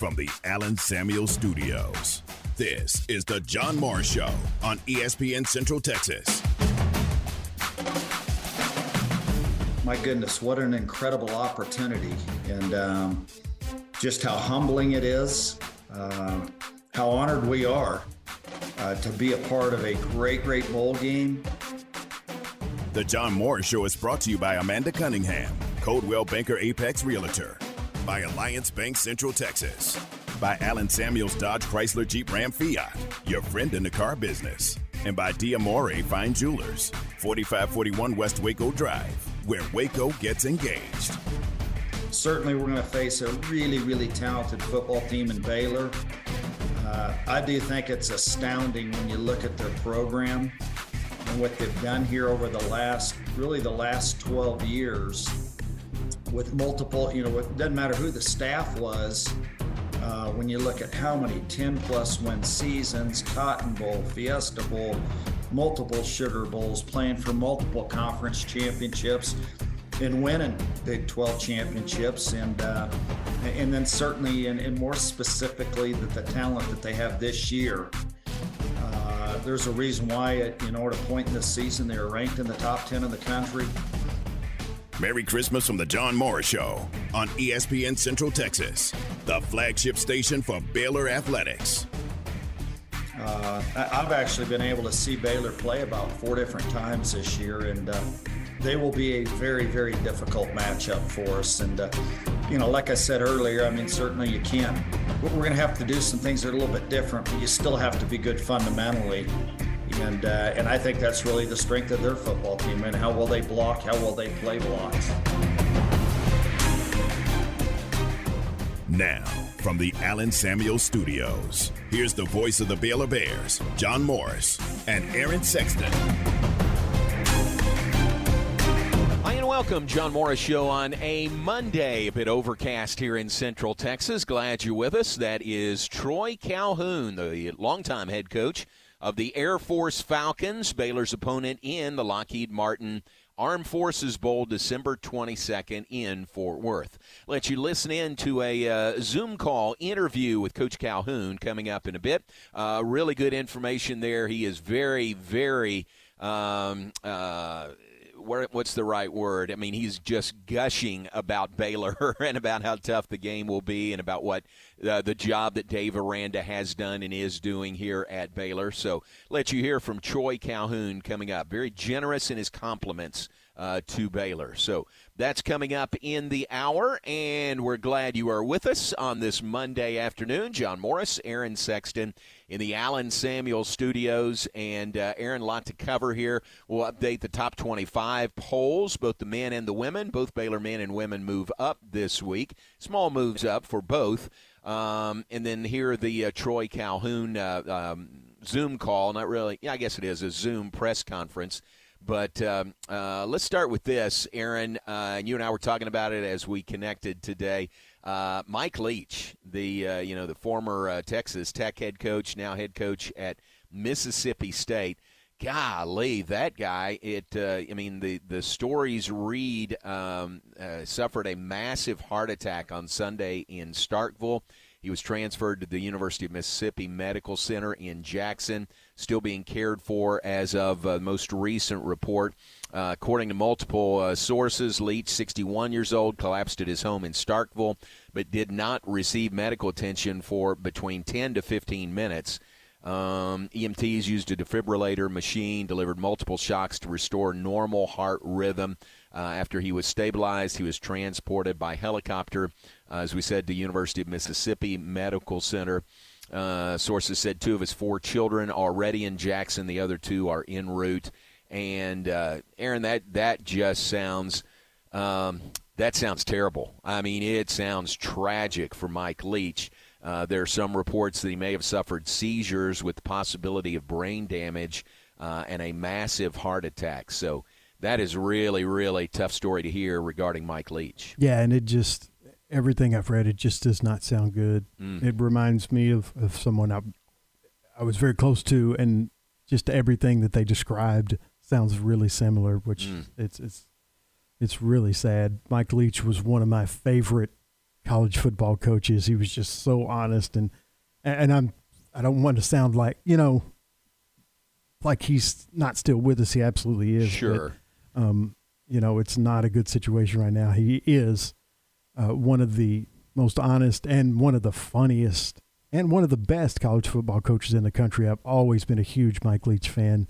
from the Allen Samuel Studios. This is the John Morris Show on ESPN Central Texas. My goodness, what an incredible opportunity, and um, just how humbling it is, uh, how honored we are uh, to be a part of a great, great bowl game. The John Morris Show is brought to you by Amanda Cunningham, Coldwell Banker Apex Realtor, by Alliance Bank Central Texas, by Allen Samuels Dodge Chrysler Jeep Ram Fiat, your friend in the car business, and by Diamore Fine Jewelers, 4541 West Waco Drive, where Waco gets engaged. Certainly, we're going to face a really, really talented football team in Baylor. Uh, I do think it's astounding when you look at their program and what they've done here over the last, really the last 12 years with multiple, you know, it doesn't matter who the staff was. Uh, when you look at how many 10 plus win seasons, Cotton Bowl, Fiesta Bowl, multiple Sugar Bowls, playing for multiple conference championships, and winning Big 12 championships, and uh, and then certainly and, and more specifically that the talent that they have this year. Uh, there's a reason why, at, you know, at a point in this season, they were ranked in the top 10 in the country. Merry Christmas from the John Morris Show on ESPN Central Texas, the flagship station for Baylor Athletics. Uh, I've actually been able to see Baylor play about four different times this year, and uh, they will be a very, very difficult matchup for us. And, uh, you know, like I said earlier, I mean, certainly you can't. We're going to have to do some things that are a little bit different, but you still have to be good fundamentally. And, uh, and I think that's really the strength of their football team and how well they block, how well they play blocks. Now, from the Allen Samuel Studios, here's the voice of the Baylor Bears, John Morris, and Aaron Sexton. Hi and welcome, John Morris Show on a Monday. A bit overcast here in Central Texas. Glad you're with us. That is Troy Calhoun, the longtime head coach of the Air Force Falcons, Baylor's opponent in the Lockheed Martin Armed Forces Bowl, December 22nd in Fort Worth. Let you listen in to a uh, Zoom call interview with Coach Calhoun coming up in a bit. Uh, really good information there. He is very, very. Um, uh, what's the right word? I mean, he's just gushing about Baylor and about how tough the game will be and about what uh, the job that Dave Aranda has done and is doing here at Baylor. So let you hear from Troy Calhoun coming up. Very generous in his compliments uh, to Baylor. So that's coming up in the hour, and we're glad you are with us on this Monday afternoon. John Morris, Aaron Sexton in the Allen Samuel studios. And uh, Aaron, a lot to cover here. We'll update the top 25 polls, both the men and the women. Both Baylor men and women move up this week. Small moves up for both. Um, and then here the uh, Troy Calhoun uh, um, Zoom call. Not really, yeah, I guess it is a Zoom press conference. But um, uh, let's start with this, Aaron. Uh, you and I were talking about it as we connected today. Uh, Mike Leach, the uh, you know the former Texas Tech head coach, now head coach at Mississippi State golly, that guy! It, uh, I mean, the the stories read um, uh, suffered a massive heart attack on Sunday in Starkville. He was transferred to the University of Mississippi Medical Center in Jackson, still being cared for as of uh, most recent report. Uh, according to multiple uh, sources, Leach, 61 years old, collapsed at his home in Starkville, but did not receive medical attention for between 10 to 15 minutes. Um, EMTs used a defibrillator machine, delivered multiple shocks to restore normal heart rhythm. Uh, after he was stabilized, he was transported by helicopter, as we said, the University of Mississippi Medical Center. Uh, sources said two of his four children already in Jackson. The other two are en route. And uh, Aaron, that that just sounds um, that sounds terrible. I mean, it sounds tragic for Mike Leach. Uh, there are some reports that he may have suffered seizures with the possibility of brain damage uh, and a massive heart attack. So that is really, really tough story to hear regarding Mike Leach. Yeah, and it just everything I've read, it just does not sound good. Mm. It reminds me of, of someone I I was very close to, and just everything that they described sounds really similar. Which mm. it's it's it's really sad. Mike Leach was one of my favorite college football coaches. He was just so honest and and I'm I don't want to sound like you know like he's not still with us. He absolutely is. Sure. But, um, you know, it's not a good situation right now. He is uh, one of the most honest and one of the funniest and one of the best college football coaches in the country. I've always been a huge Mike Leach fan.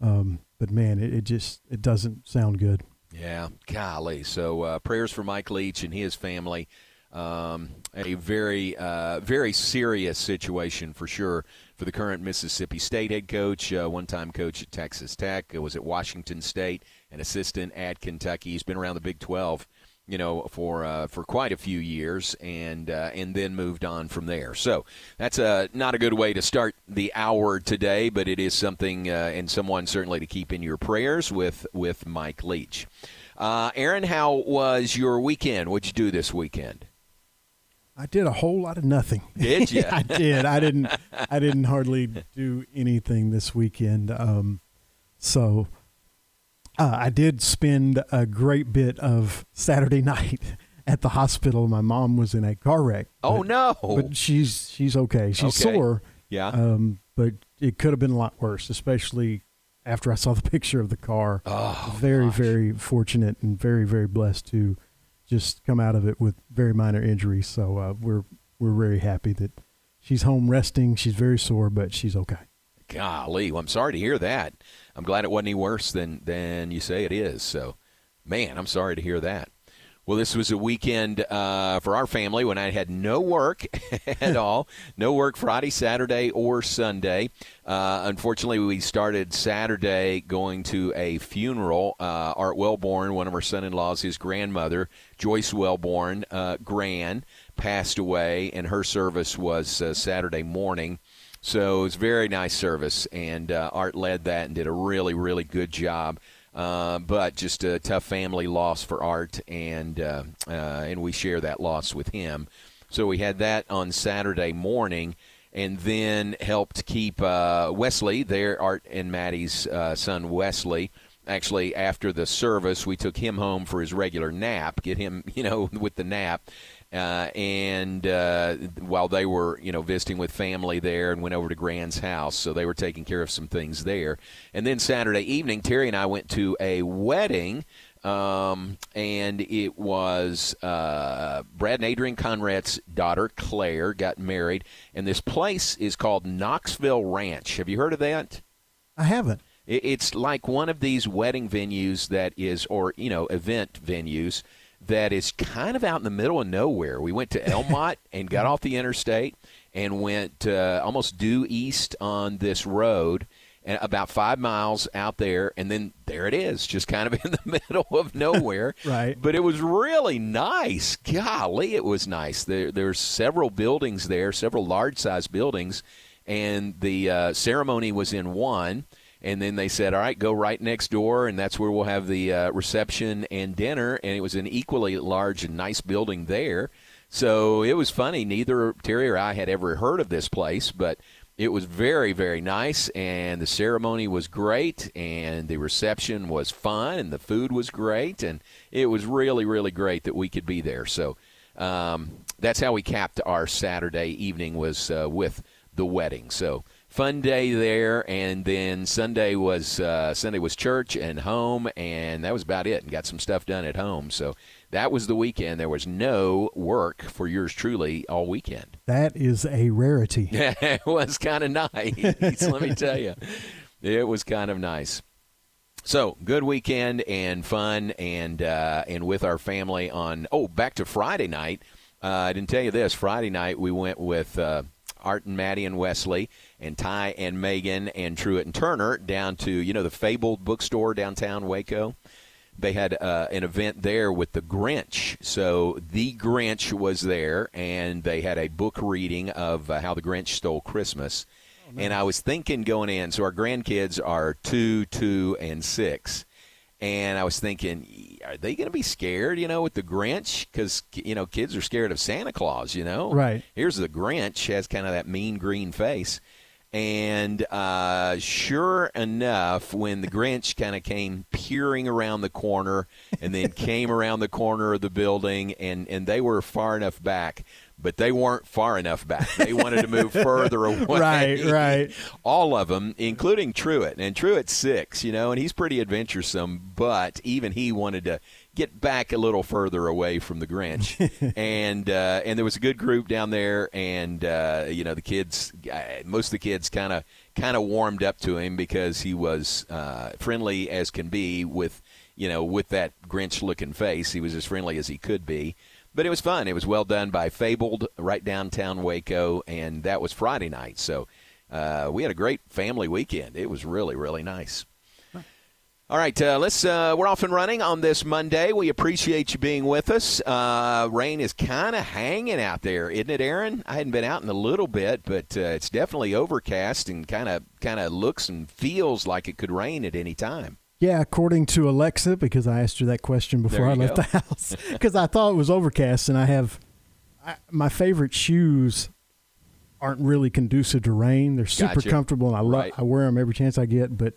Um, but man, it, it, just it doesn't sound good. Yeah, golly. So uh, prayers for Mike Leach and his family. Um, a very, uh, very serious situation for sure for the current Mississippi State head coach, uh, one-time coach at Texas Tech, was at Washington State, an assistant at Kentucky. He's been around the Big 12 you know, for uh, for quite a few years, and uh, and then moved on from there. So that's a uh, not a good way to start the hour today, but it is something uh, and someone certainly to keep in your prayers with with Mike Leach. Uh, Aaron, how was your weekend? What'd you do this weekend? I did a whole lot of nothing. Did you? I did. I didn't. I didn't hardly do anything this weekend. Um, so uh, I did spend a great bit of Saturday night at the hospital. My mom was in a car wreck. Oh but, no! But she's she's okay. She's okay. sore. Yeah. Um, but it could have been a lot worse, especially after I saw the picture of the car. Oh, very gosh. very fortunate and very very blessed to just come out of it with very minor injuries. So uh, we're we're very happy that she's home resting. She's very sore, but she's okay. Golly, well, I'm sorry to hear that. I'm glad it wasn't any worse than than you say it is. So, man, I'm sorry to hear that. Well, this was a weekend uh, for our family when I had no work at all. No work Friday, Saturday, or Sunday. Uh, unfortunately, we started Saturday going to a funeral. Uh, Art Wellborn, one of our son in laws, his grandmother, Joyce Wellborn, uh, Gran, passed away, and her service was uh, Saturday morning. So it was very nice service, and uh, Art led that and did a really, really good job. Uh, but just a tough family loss for Art, and uh, uh, and we share that loss with him. So we had that on Saturday morning, and then helped keep uh, Wesley, their Art and Maddie's uh, son Wesley. Actually, after the service, we took him home for his regular nap, get him, you know, with the nap, uh, and uh, while they were, you know, visiting with family there, and went over to Grand's house, so they were taking care of some things there. And then Saturday evening, Terry and I went to a wedding. Um, and it was uh, Brad and Adrian Conrad's daughter Claire got married, and this place is called Knoxville Ranch. Have you heard of that? I haven't. It's like one of these wedding venues that is, or you know, event venues that is kind of out in the middle of nowhere. We went to Elmont and got off the interstate and went uh, almost due east on this road, and about five miles out there, and then there it is, just kind of in the middle of nowhere. right. But it was really nice. Golly, it was nice. There, there's several buildings there, several large size buildings, and the uh, ceremony was in one and then they said, "All right, go right next door, and that's where we'll have the uh, reception and dinner." And it was an equally large and nice building there, so it was funny. Neither Terry or I had ever heard of this place, but it was very, very nice, and the ceremony was great, and the reception was fun, and the food was great, and it was really, really great that we could be there. So um, that's how we capped our Saturday evening was uh, with the wedding. So fun day there, and then Sunday was uh, Sunday was church and home, and that was about it. And got some stuff done at home. So that was the weekend. There was no work for yours truly all weekend. That is a rarity. it was kind of nice. let me tell you, it was kind of nice. So good weekend and fun, and uh, and with our family on. Oh, back to Friday night. Uh, I didn't tell you this. Friday night we went with uh, Art and Maddie and Wesley and Ty and Megan and Truett and Turner down to you know the Fabled bookstore downtown Waco. They had uh, an event there with the Grinch. So the Grinch was there, and they had a book reading of uh, how the Grinch stole Christmas. Oh, nice. And I was thinking going in. So our grandkids are two, two, and six. And I was thinking, are they going to be scared, you know, with the Grinch? Because, you know, kids are scared of Santa Claus, you know? Right. Here's the Grinch, has kind of that mean green face. And uh, sure enough, when the Grinch kind of came peering around the corner and then came around the corner of the building, and, and they were far enough back, but they weren't far enough back. They wanted to move further away. Right, right. All of them, including Truett. And Truett's six, you know, and he's pretty adventuresome, but even he wanted to get back a little further away from the Grinch. and uh, and there was a good group down there, and uh, you know the kids, uh, most of the kids kind of kind of warmed up to him because he was uh, friendly as can be with you know with that Grinch looking face. He was as friendly as he could be. But it was fun. It was well done by Fabled right downtown Waco, and that was Friday night. So uh, we had a great family weekend. It was really, really nice. All right, uh, let's. Uh, we're off and running on this Monday. We appreciate you being with us. Uh, rain is kind of hanging out there, isn't it, Aaron? I hadn't been out in a little bit, but uh, it's definitely overcast and kind of kind of looks and feels like it could rain at any time. Yeah, according to Alexa, because I asked her that question before I left go. the house, because I thought it was overcast, and I have I, my favorite shoes aren't really conducive to rain. They're super Gotcha. comfortable, and I love Right. I wear them every chance I get. But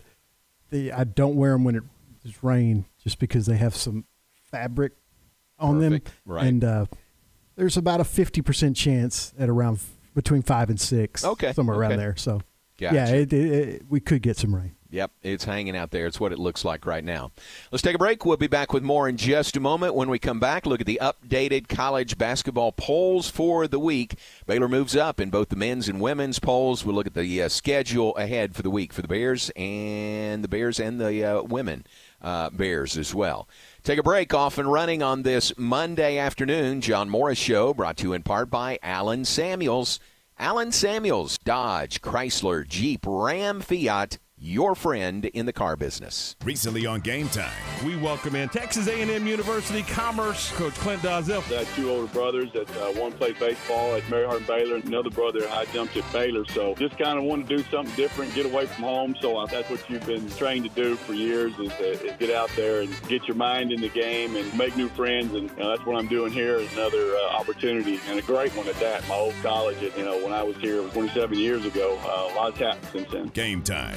the I don't wear them when it's rain, just because they have some fabric on Perfect. them, Right. and uh, there's about a fifty percent chance at around f- between five and six, Okay, somewhere okay. around there. So Gotcha. yeah, it, it, it, we could get some rain. Yep, it's hanging out there. It's what it looks like right now. Let's take a break. We'll be back with more in just a moment. When we come back, look at the updated college basketball polls for the week. Baylor moves up in both the men's and women's polls. We'll look at the uh, schedule ahead for the week for the Bears and the Bears and the uh, women uh, Bears as well. Take a break off and running on this Monday afternoon. John Morris Show brought to you in part by Allen Samuels. Allen Samuels, Dodge, Chrysler, Jeep, Ram, Fiat, your friend in the car business. Recently on Game Time, We welcome in Texas A&M University Commerce Coach Clint Dozell. I had two older brothers that uh, one played baseball at Mary Hardin Baylor, and another brother high jumped at Baylor. So just kind of wanted to do something different, get away from home. So uh, that's what you've been trained to do for years is, uh, is get out there and get your mind in the game and make new friends. And you know, that's what I'm doing here. Is another uh, opportunity and a great one at that. My old college, you know, when I was here 27 years ago, uh, a lot has happened since then. Game Time,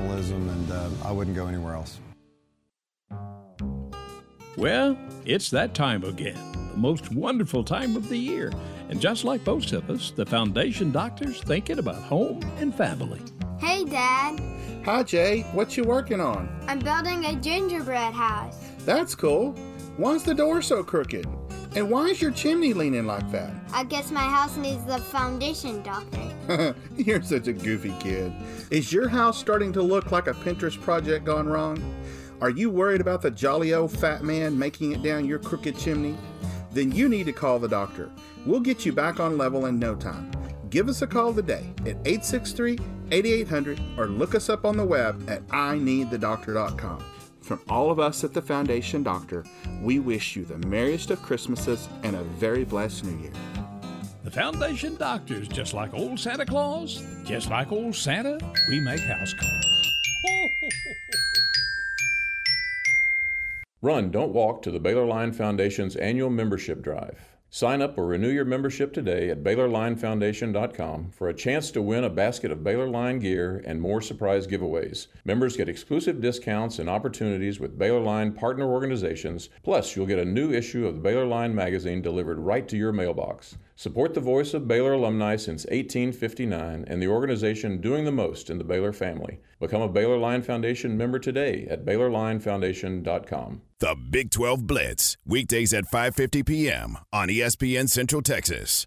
professionalism, and uh, I wouldn't go anywhere else. Well, it's that time again, the most wonderful time of the year. And just like most of us, the Foundation Doctor's thinking about home and family. Hey, Dad. Hi, Jay. What you working on? I'm building a gingerbread house. That's cool. Why's the door so crooked? And why is your chimney leaning like that? I guess my house needs the foundation, Doctor. You're such a goofy kid. Is your house starting to look like a Pinterest project gone wrong? Are you worried about the jolly old fat man making it down your crooked chimney? Then you need to call the doctor. We'll get you back on level in no time. Give us a call today at 863 8800 or look us up on the web at ineedthedoctor.com. From all of us at the Foundation Doctor, we wish you the merriest of Christmases and a very blessed New Year. The Foundation Doctor's just like old Santa Claus, just like old Santa, we make house calls. Run, don't walk to the Baylor Line Foundation's annual membership drive. Sign up or renew your membership today at BaylorLineFoundation.com for a chance to win a basket of Baylor Line gear and more surprise giveaways. Members get exclusive discounts and opportunities with Baylor Line partner organizations, plus, you'll get a new issue of the Baylor Line magazine delivered right to your mailbox. Support the voice of Baylor alumni since 1859 and the organization doing the most in the Baylor family. Become a Baylor Line Foundation member today at BaylorLineFoundation.com. The Big 12 Blitz, weekdays at 5:50 p.m. on ESPN Central Texas.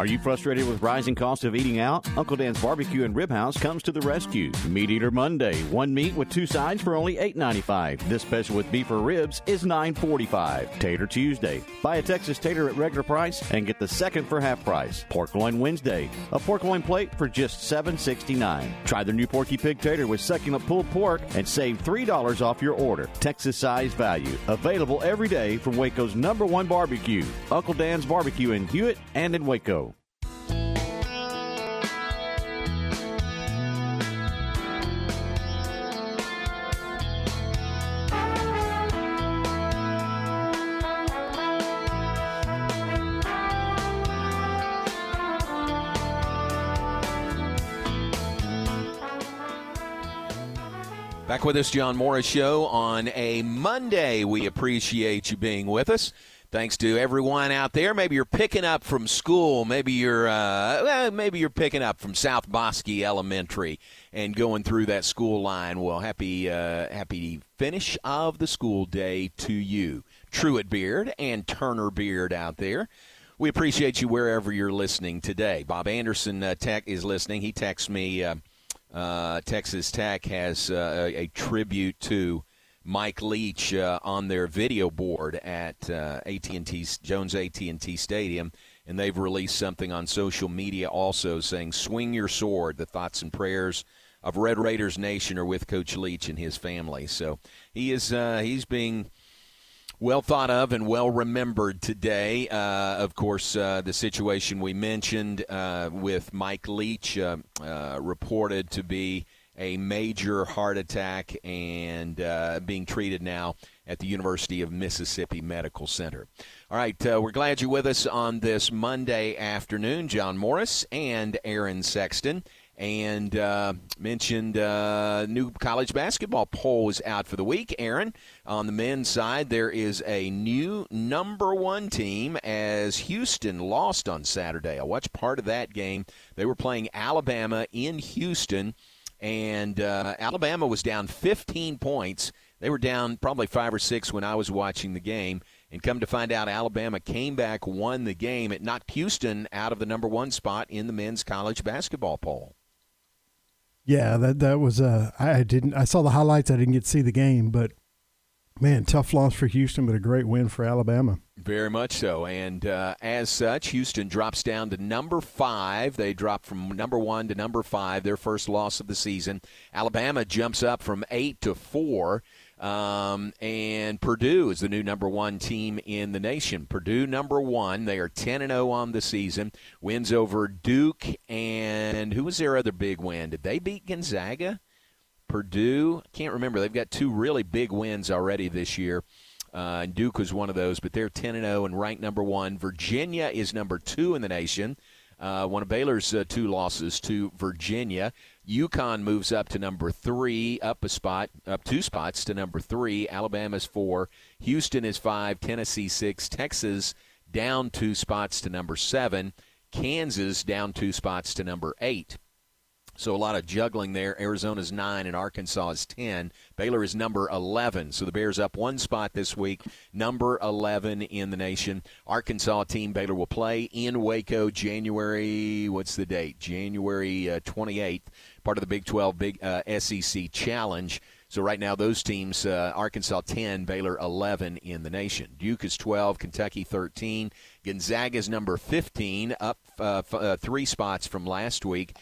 Are you frustrated with rising costs of eating out? Uncle Dan's Barbecue and Rib House comes to the rescue. Meat Eater Monday, one meat with two sides for only $8.95. This special with beef or ribs is $9.45. Tater Tuesday, buy a Texas tater at regular price and get the second for half price. Pork loin Wednesday, a pork loin plate for just $7.69. Try their new Porky Pig Tater with succulent pulled pork and save $3 off your order. Texas size value. Available every day from Waco's number one barbecue. Uncle Dan's Barbecue in Hewitt and in Waco. Back with us, John Morris Show on a Monday. We appreciate you being with us. Thanks to everyone out there. Maybe you're picking up from school. Maybe you're uh, well, maybe you're picking up from South Bosque Elementary and going through that school line. Well, happy uh, happy finish of the school day to you, Truett Beard and Turner Beard out there. We appreciate you wherever you're listening today. Bob Anderson uh, Tech is listening. He texts me. Uh, Texas Tech has uh, a, a, tribute to Mike Leach uh, on their video board at uh, AT&T Jones AT&T Stadium, and they've released something on social media also saying, "Swing your sword." The thoughts and prayers of Red Raiders Nation are with Coach Leach and his family. So he is uh, he's being well thought of and well remembered today. Uh, of course, uh, the situation we mentioned uh, with Mike Leach uh, uh, reported to be a major heart attack and uh, being treated now at the University of Mississippi Medical Center. All right, we're glad you're with us on this Monday afternoon. John Morris and Aaron Sexton and uh, mentioned uh, new college basketball poll is out for the week. Aaron, on the men's side, there is a new number one team as Houston lost on Saturday. I watched part of that game. They were playing Alabama in Houston, and uh, Alabama was down 15 points. They were down probably five or six when I was watching the game. And come to find out, Alabama came back, won the game. It knocked Houston out of the number one spot in the men's college basketball poll. Yeah, that that was uh I didn't I saw the highlights, I didn't get to see the game, but man, tough loss for Houston, but a great win for Alabama. Very much so. And uh, as such, Houston drops down to number five. They drop from number one to number five, their first loss of the season. Alabama jumps up from eight to four. Um, and Purdue is the new number one team in the nation. Purdue number one. They are 10 and 0 on the season. Wins over Duke and who was their other big win? Did they beat Gonzaga? Purdue. Can't remember. They've got two really big wins already this year. Uh, Duke was one of those, but they're 10 and 0 and ranked number one. Virginia is number two in the nation. Uh, one of Baylor's uh, two losses to Virginia. UConn moves up to number three, up a spot, up two spots to number three. Alabama's four. Houston is five. Tennessee six. Texas down two spots to number seven. Kansas down two spots to number eight. So a lot of juggling there. Arizona's nine and Arkansas is ten. Baylor is number eleven. So the Bears up one spot this week, number eleven in the nation. Arkansas team Baylor will play in Waco January. What's the date? January twenty eighth. Part of the Big Twelve Big uh, SEC Challenge. So right now, those teams: uh, Arkansas 10, Baylor 11 in the nation. Duke is 12, Kentucky 13, Gonzaga is number 15, up uh, f- uh, three spots from last week.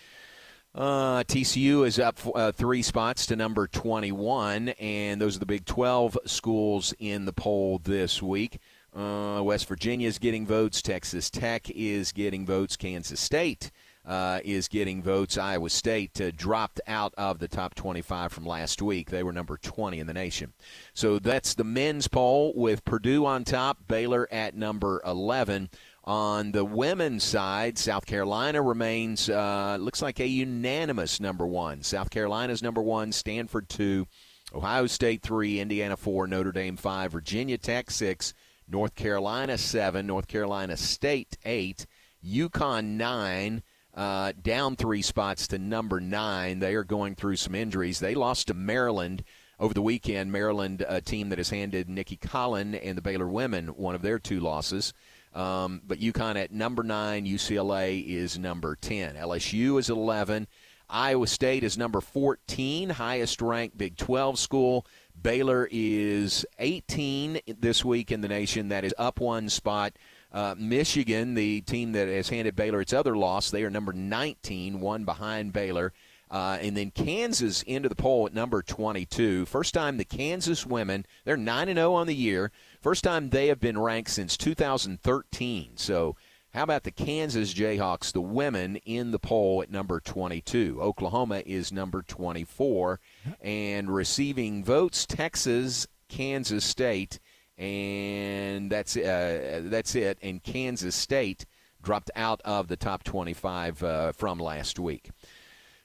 Uh, TCU is up uh, three spots to number 21, and those are the Big 12 schools in the poll this week. Uh, West Virginia is getting votes. Texas Tech is getting votes. Kansas State uh, is getting votes. Iowa State uh, dropped out of the top 25 from last week. They were number 20 in the nation. So that's the men's poll with Purdue on top, Baylor at number 11. On the women's side, South Carolina remains, uh, looks like a unanimous number one. South Carolina's number one, Stanford two, Ohio State three, Indiana four, Notre Dame five, Virginia Tech six, North Carolina seven, North Carolina State eight, UConn nine, uh, down three spots to number nine. They are going through some injuries. They lost to Maryland over the weekend. Maryland, a team that has handed Nicki Collen and the Baylor women one of their two losses. Um, but UConn at number nine, UCLA is number 10. LSU is 11. Iowa State is number 14, highest ranked Big 12 school. Baylor is 18 this week in the nation. That is up one spot. Uh, Michigan, the team that has handed Baylor its other loss, they are number 19, one behind Baylor. Uh, and then Kansas into the poll at number 22. First time the Kansas women, they're 9 0 on the year. First time they have been ranked since 2013. So, how about the Kansas Jayhawks, the women in the poll at number 22? Oklahoma is number 24. And receiving votes, Texas, Kansas State, and that's, uh, that's it. And Kansas State dropped out of the top 25 uh, from last week.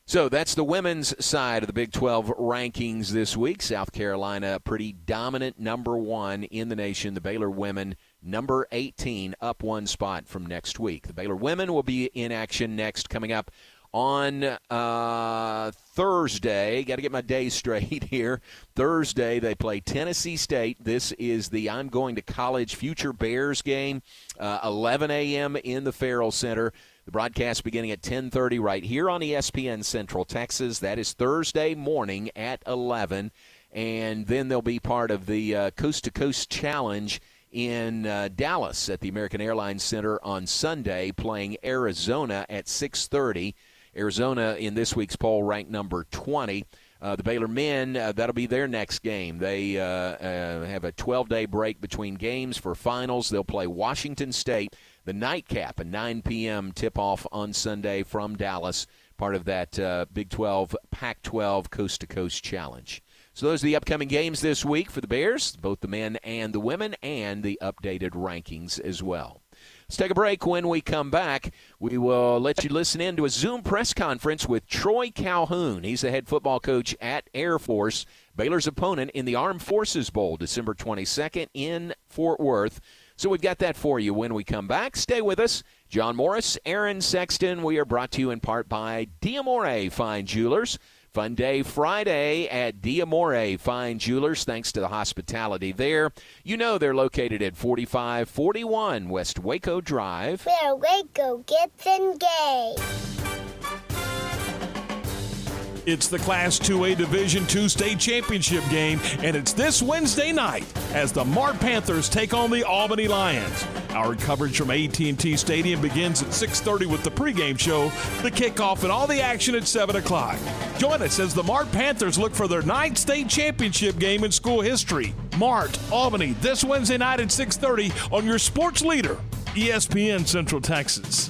So that's the women's side of the Big 12 rankings this week. South Carolina, pretty dominant number one in the nation. The Baylor women, number 18, up one spot from next week. The Baylor women will be in action next, coming up on uh, Thursday. Got to get my days straight here. Thursday, they play Tennessee State. This is the I'm Going to College Future Bears game, uh, 11 a.m. in the Ferrell Center. The broadcast beginning at 10:30 right here on ESPN Central Texas. That is Thursday morning at 11, and then they'll be part of the Coast to Coast Challenge in uh, Dallas at the American Airlines Center on Sunday, playing Arizona at 6:30. Arizona in this week's poll ranked number 20. Uh, the Baylor men, uh, that'll be their next game. They uh, uh have a 12 day break between games for finals. They'll play Washington State the nightcap, a 9 p.m. tip off on Sunday from Dallas, part of that uh, Big 12, Pac 12 Coast to Coast Challenge. So those are the upcoming games this week for the Bears, both the men and the women, and the updated rankings as well. Let's take a break. When we come back, we will let you listen in to a Zoom press conference with Troy Calhoun. He's the head football coach at Air Force, Baylor's opponent in the Armed Forces Bowl, December 22nd in Fort Worth. So we've got that for you when we come back. Stay with us. John Morris, Aaron Sexton. We are brought to you in part by Diamore Fine Jewelers. Fun day Friday at Diamore Fine Jewelers. Thanks to the hospitality there. You know they're located at 4541 West Waco Drive. Where Waco gets engaged. It's the Class 2A Division II state championship game, and it's this Wednesday night as the Mart Panthers take on the Albany Lions. Our coverage from AT&T Stadium begins at 6:30 with the pregame show, the kickoff, and all the action at 7 o'clock. Join us as the Mart Panthers look for their ninth state championship game in school history. Mart, Albany, this Wednesday night at 6:30 on your sports leader, ESPN Central Texas.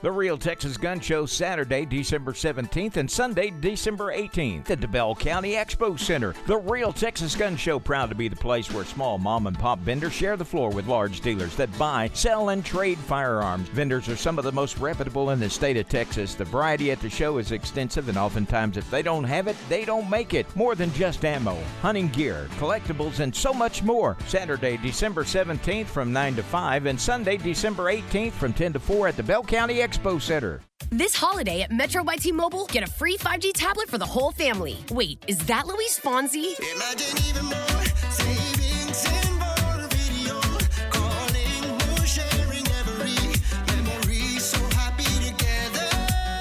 The Real Texas Gun Show Saturday, December 17th and Sunday, December 18th at the Bell County Expo Center. The Real Texas Gun Show proud to be the place where small mom and pop vendors share the floor with large dealers that buy, sell, and trade firearms. Vendors are some of the most reputable in the state of Texas. The variety at the show is extensive, and oftentimes, if they don't have it, they don't make it. More than just ammo, hunting gear, collectibles, and so much more. Saturday, December 17th from 9 to 5, and Sunday, December 18th from 10 to 4 at the Bell County Expo Center. This holiday at Metro by T-Mobile, get a free 5G tablet for the whole family. Wait, is that Luis Fonsi?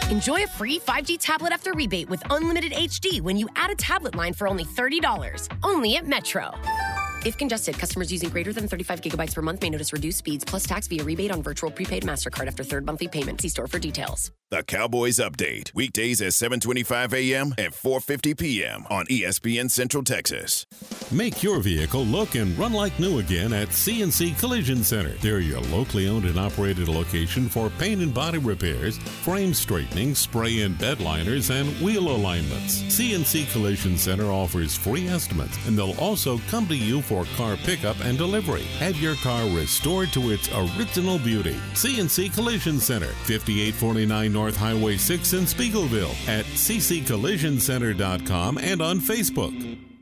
Enjoy a free 5G tablet after rebate with unlimited HD when you add a tablet line for only $30. Only at Metro. If congested, customers using greater than 35 gigabytes per month may notice reduced speeds plus tax via rebate on virtual prepaid MasterCard after third monthly payment. See store for details. The Cowboys Update. Weekdays at 725 a.m. and 450 p.m. on ESPN Central Texas. Make your vehicle look and run like new again at CNC Collision Center. They're your locally owned and operated location for paint and body repairs, frame straightening, spray and bed liners, and wheel alignments. CNC Collision Center offers free estimates, and they'll also come to you for car pickup and delivery. Have your car restored to its original beauty. CNC Collision Center, 5849 North Highway 6 in Speegleville at cccollisioncenter.com and on Facebook.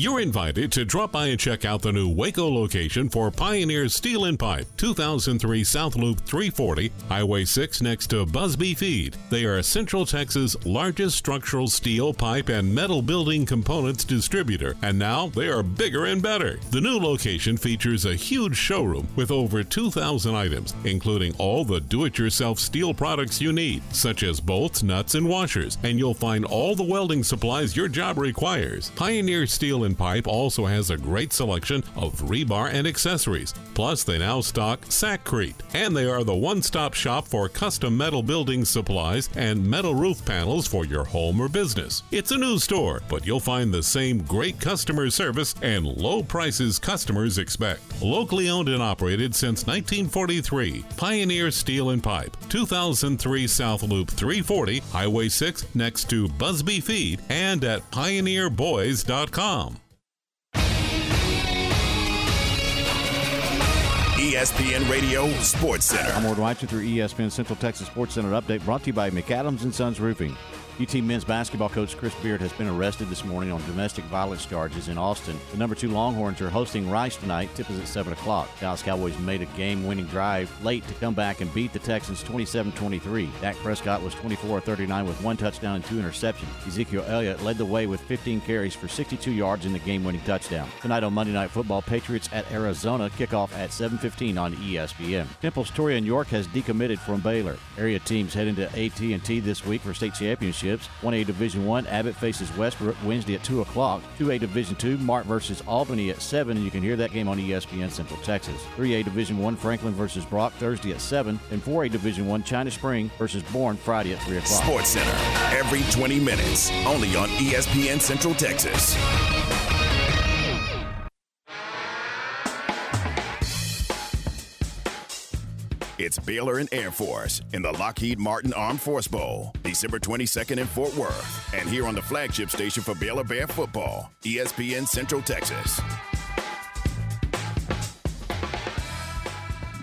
You're invited to drop by and check out the new Waco location for Pioneer Steel and Pipe, 2003 South Loop 340, Highway 6 next to Busby Feed. They are Central Texas' largest structural steel, pipe, and metal building components distributor, and now they are bigger and better. The new location features a huge showroom with over 2,000 items, including all the do it yourself steel products you need, such as bolts, nuts, and washers, and you'll find all the welding supplies your job requires. Pioneer Steel Pipe also has a great selection of rebar and accessories. Plus, they now stock Sakrete, and they are the one-stop shop for custom metal building supplies and metal roof panels for your home or business. It's a new store, but you'll find the same great customer service and low prices customers expect. Locally owned and operated since 1943, Pioneer Steel and Pipe, 2003 South Loop 340, Highway 6 next to Busby Feed, and at pioneerboys.com. ESPN Radio Sports Center. I'm Ward White with your ESPN Central Texas Sports Center update brought to you by McAdams and Sons Roofing. UT men's basketball coach Chris Beard has been arrested this morning on domestic violence charges in Austin. The number two Longhorns are hosting Rice tonight. Tip is at 7 o'clock. Dallas Cowboys made a game-winning drive late to come back and beat the Texans 27-23. Dak Prescott was 24-39 with one touchdown and two interceptions. Ezekiel Elliott led the way with 15 carries for 62 yards in the game-winning touchdown. Tonight on Monday Night Football, Patriots at Arizona kickoff at 7:15 on ESPN. Temple's Torian York has decommitted from Baylor. Area teams head into AT&T this week for state championships. 1A Division 1, Abbott faces Westbrook Wednesday at 2 o'clock. 2A Division 2, Mart versus Albany at 7, and you can hear that game on ESPN Central Texas. 3A Division 1, Franklin versus Brock Thursday at 7, and 4A Division 1, China Spring versus Boerne Friday at 3 o'clock. Sports Center, every 20 minutes, only on ESPN Central Texas. It's Baylor and Air Force in the Lockheed Martin Armed Force Bowl, December 22nd in Fort Worth, and here on the flagship station for Baylor Bear football, ESPN Central Texas.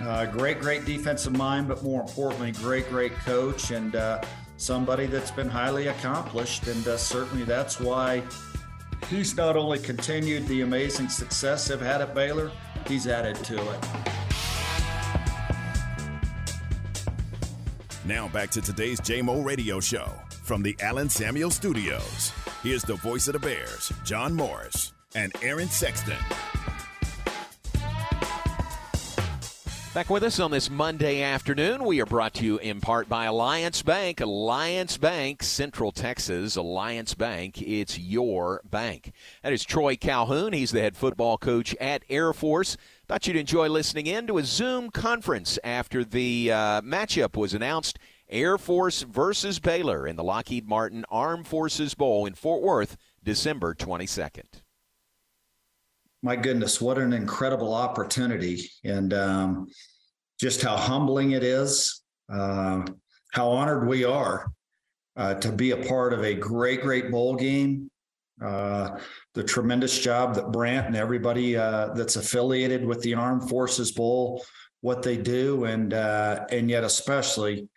Uh, great, great defensive mind, but more importantly, great, great coach and uh, somebody that's been highly accomplished. And uh, certainly that's why he's not only continued the amazing success they've had at Baylor, he's added to it. Now back to today's JMO Radio Show from the Allen Samuel Studios. Here's the voice of the Bears, John Morris and Aaron Sexton. Back with us on this Monday afternoon. We are brought to you in part by Alliance Bank. Alliance Bank, Central Texas. Alliance Bank, it's your bank. That is Troy Calhoun. He's the head football coach at Air Force. Thought you'd enjoy listening in to a Zoom conference after the uh, matchup was announced Air Force versus Baylor in the Lockheed Martin Armed Forces Bowl in Fort Worth, December 22nd. My goodness, what an incredible opportunity, and um, just how humbling it is. Uh, how honored we are uh, to be a part of a great, great bowl game. Uh, the tremendous job that Brant and everybody uh, that's affiliated with the Armed Forces Bowl, what they do, and uh, and yet especially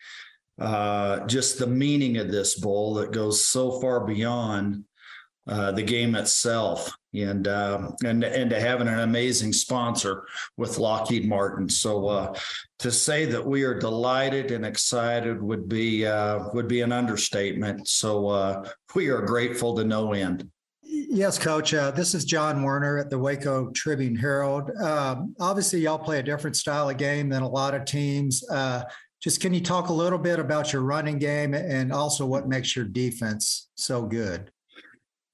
uh, just the meaning of this bowl that goes so far beyond uh, the game itself, and uh, and and to having an amazing sponsor with Lockheed Martin. So uh, to say that we are delighted and excited would be uh, would be an understatement. So uh, we are grateful to no end. Yes, Coach. Uh, this is John Werner at the Waco Tribune Herald. Um, obviously, y'all play a different style of game than a lot of teams. Uh, just can you talk a little bit about your running game and also what makes your defense so good?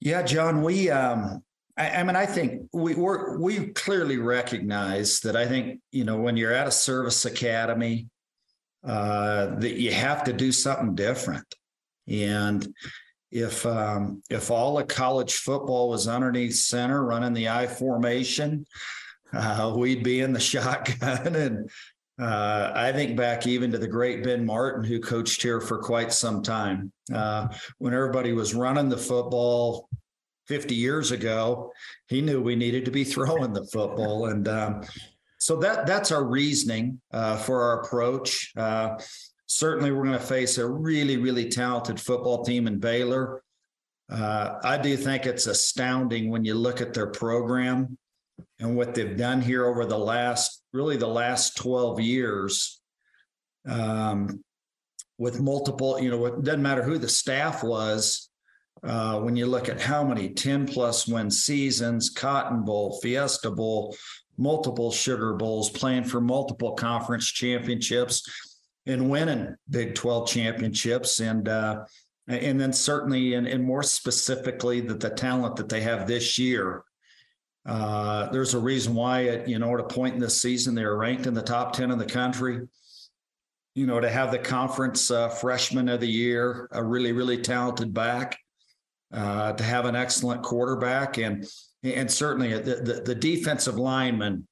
Yeah, John, we um, I, I, mean, I think we we clearly recognize that. I think you know when you're at a service academy, uh, that you have to do something different. And if um, if all of college football was underneath center, running the I formation, uh, we'd be in the shotgun. And uh, I think back even to the great Ben Martin, who coached here for quite some time, uh, when everybody was running the football 50 years ago, he knew we needed to be throwing the football. And um, so that that's our reasoning uh, for our approach. Uh, certainly, we're going to face a really, really talented football team in Baylor. Uh, I do think it's astounding when you look at their program and what they've done here over the last, really, the last 12 years. Um, with multiple, you know, it doesn't matter who the staff was uh, when you look at how many 10 plus win seasons, Cotton Bowl, Fiesta Bowl, multiple Sugar Bowls, playing for multiple conference championships and winning Big 12 championships. And, uh, and then certainly, and, and more specifically, that the talent that they have this year. Uh, there's a reason why, at, you know, at a point in this season, they're ranked in the top 10 in the country you know, to have the conference uh, freshman of the year, a really, really talented back, uh, to have an excellent quarterback and and certainly the, the, the defensive lineman.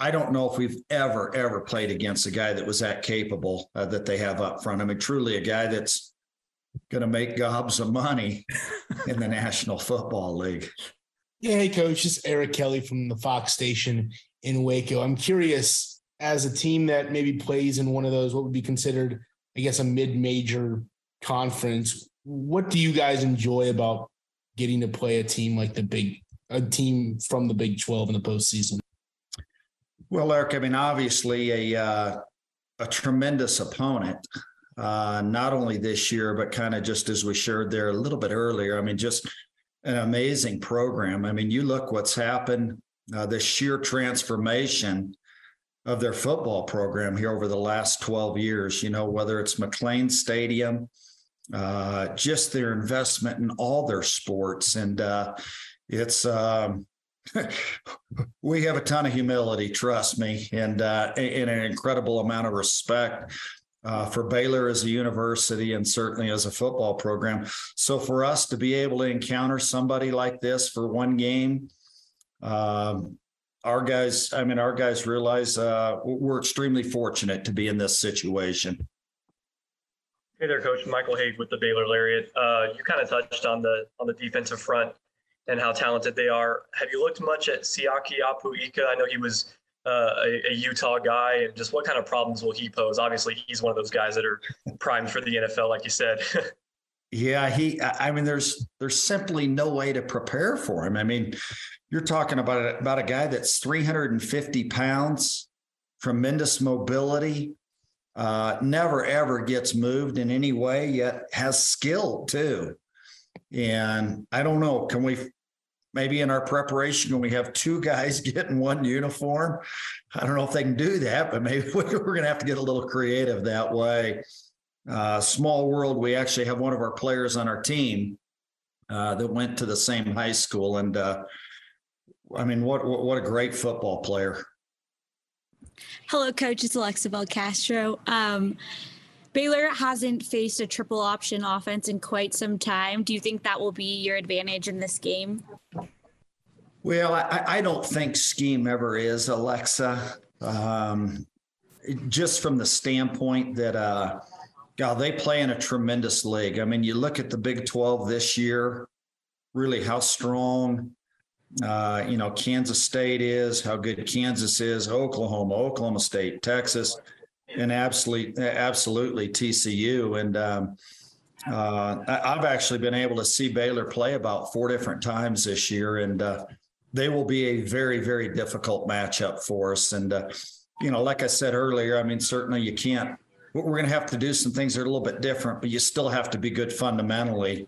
I don't know if we've ever ever played against a guy that was that capable uh, that they have up front. I mean, truly a guy that's going to make gobs of money in the National Football League. Yeah, hey coach, this is Eric Kelly from the Fox station in Waco. I'm curious, as a team that maybe plays in one of those, what would be considered, I guess, a mid-major conference what do you guys enjoy about getting to play a team like the big a team from the Big Twelve in the postseason? Well, Eric, I mean, obviously a uh, a tremendous opponent. Uh, not only this year, but kind of just as we shared there a little bit earlier. I mean, just an amazing program. I mean, you look what's happened, uh, the sheer transformation of their football program here over the last 12 years, you know, whether it's McLane Stadium, uh, just their investment in all their sports. And uh, it's, um, we have a ton of humility, trust me, and, uh, and an incredible amount of respect. Uh, for Baylor as a university and certainly as a football program. So for us to be able to encounter somebody like this for one game, um, our guys, I mean, our guys realize uh, we're extremely fortunate to be in this situation. Hey there, Coach Michael Haig with the Baylor Lariat. Uh, you kind of touched on the on the defensive front and how talented they are. Have you looked much at Siaki Apu-Ika? I know he was uh, a, a, Utah guy, and just what kind of problems will he pose? Obviously, he's one of those guys that are primed for the NFL, like you said. yeah, he. I mean, there's there's simply no way to prepare for him. I mean, you're talking about about a guy that's 350 pounds, tremendous mobility uh, never ever gets moved in any way, yet has skill too. And I don't know, can we maybe in our preparation when we have two guys get in one uniform? I don't know if they can do that, but maybe we're going to have to get a little creative that way. Uh, small world, we actually have one of our players on our team uh, that went to the same high school, and uh, I mean, what what a great football player. Hello, coach. It's Alexa Belcastro. Um, Baylor hasn't faced a triple option offense in quite some time. Do you think that will be your advantage in this game? Well, I, I don't think scheme ever is, Alexa. Um, just from the standpoint that uh, God, they play in a tremendous league. I mean, you look at the Big 12 this year, really how strong, uh, you know, Kansas State is, how good Kansas is, Oklahoma, Oklahoma State, Texas, and absolutely, absolutely TCU. And um, uh, I've actually been able to see Baylor play about four different times this year, and uh, they will be a very, very difficult matchup for us. And uh, you know, like I said earlier, I mean, certainly you can't we're going to have to do some things that are a little bit different, but you still have to be good fundamentally.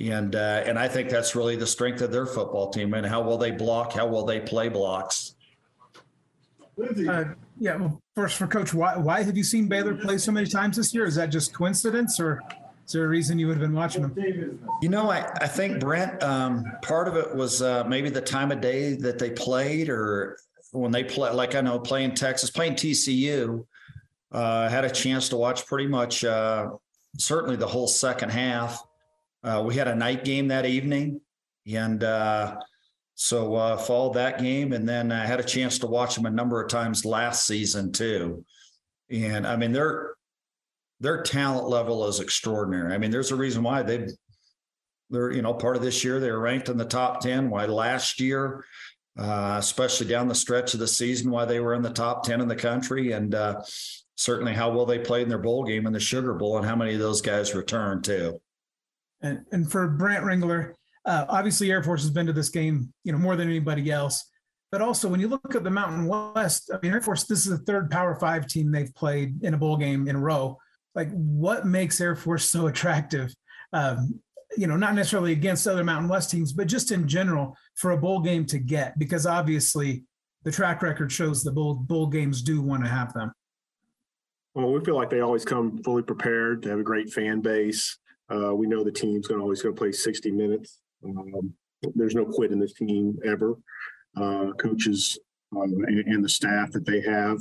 And uh, and I think that's really the strength of their football team and how well they block, how well they play blocks. Uh, yeah, well, first for Coach, why why have you seen Baylor play so many times this year? Is that just coincidence, or is there a reason you would have been watching them? You know, I, I think Brent, um, part of it was uh, maybe the time of day that they played, or when they play. Like I know, playing Texas, playing TCU uh, had a chance to watch pretty much uh, certainly the whole second half. Uh, we had a night game that evening, and uh, so uh, followed that game, and then I had a chance to watch them a number of times last season too. And I mean, their their talent level is extraordinary. I mean, there's a reason why they they're you know part of this year they were ranked in the top ten. Why last year uh, especially down the stretch of the season, why they were in the top 10 in the country. And uh, certainly how well they played in their bowl game in the Sugar Bowl and how many of those guys returned too. And, and for Brant Ringler, uh, obviously Air Force has been to this game, you know, more than anybody else. But also, when you look at the Mountain West, I mean, Air Force, this is the third Power Five team they've played in a bowl game in a row. Like, what makes Air Force so attractive? Um, you know, not necessarily against other Mountain West teams, but just in general for a bowl game to get, because obviously the track record shows the bowl bowl games do want to have them. Well, we feel like they always come fully prepared. They have a great fan base. Uh, we know the team's going to always going to play 60 minutes. Um, there's no quit in this team ever. Uh, coaches um, and, and, the staff that they have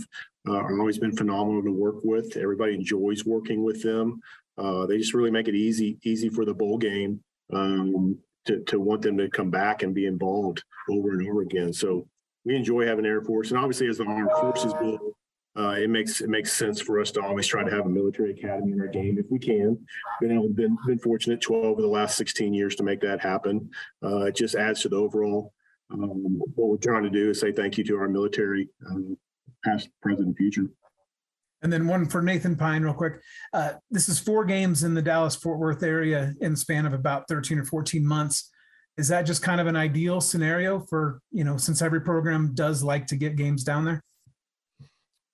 uh, are always been phenomenal to work with. Everybody enjoys working with them. Uh, they just really make it easy easy for the bowl game um, to, to want them to come back and be involved over and over again. So we enjoy having Air Force, and obviously as the Armed Forces Bowl uh, it makes it makes sense for us to always try to have a military academy in our game if we can. Been able, been been fortunate 12 of the last 16 years to make that happen. Uh, it just adds to the overall. Um, what we're trying to do is say thank you to our military, um, past, present, and future. And then one for Nathan Pine, real quick. Uh, this is four games in the Dallas Fort Worth area in the span of about 13 or 14 months. Is that just kind of an ideal scenario for, you know, since every program does like to get games down there?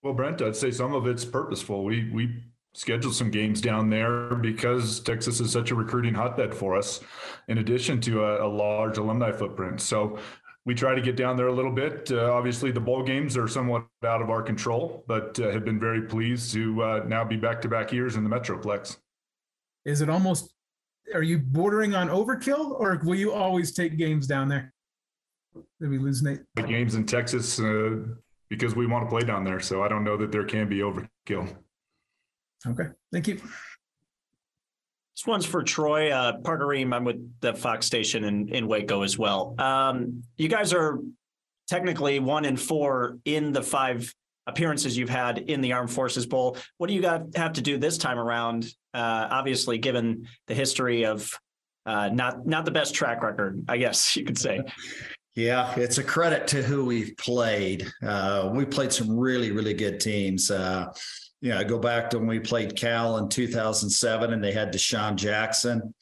Well, Brent, I'd say some of it's purposeful. We we scheduled some games down there because Texas is such a recruiting hotbed for us, in addition to a, a large alumni footprint. So we try to get down there a little bit. Uh, obviously, the bowl games are somewhat out of our control, but uh, have been very pleased to uh, now be back to back years in the Metroplex. Is it almost? Are you bordering on overkill, or will you always take games down there? Did we lose Nate? The games in Texas uh, because we want to play down there. So I don't know that there can be overkill. Okay. Thank you. This one's for Troy. Uh, Parker Ream, I'm with the Fox station in, in Waco as well. Um, you guys are technically one in four in the five appearances you've had in the Armed Forces Bowl. What do you got have to do this time around? Uh, obviously, given the history of uh, not not the best track record, I guess you could say. Yeah, it's a credit to who we've played. Uh, we played some really, really good teams. Uh, you know, I go back to when we played Cal in 2007 and they had DeSean Jackson.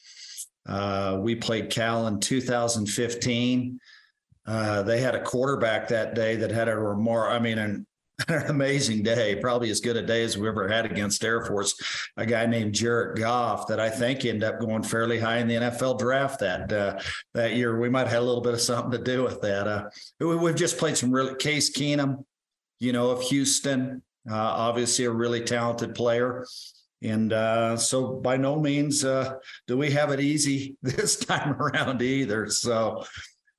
Uh, we played Cal in 2015. Uh, they had a quarterback that day that had a remark. I mean, an an amazing day, probably as good a day as we ever had against Air Force. A guy named Jared Goff that I think ended up going fairly high in the NFL draft that uh, that year. We might have had a little bit of something to do with that. Uh, we've just played some really Case Keenum, you know, of Houston, uh, obviously a really talented player. And uh, so, by no means uh, do we have it easy this time around either. So,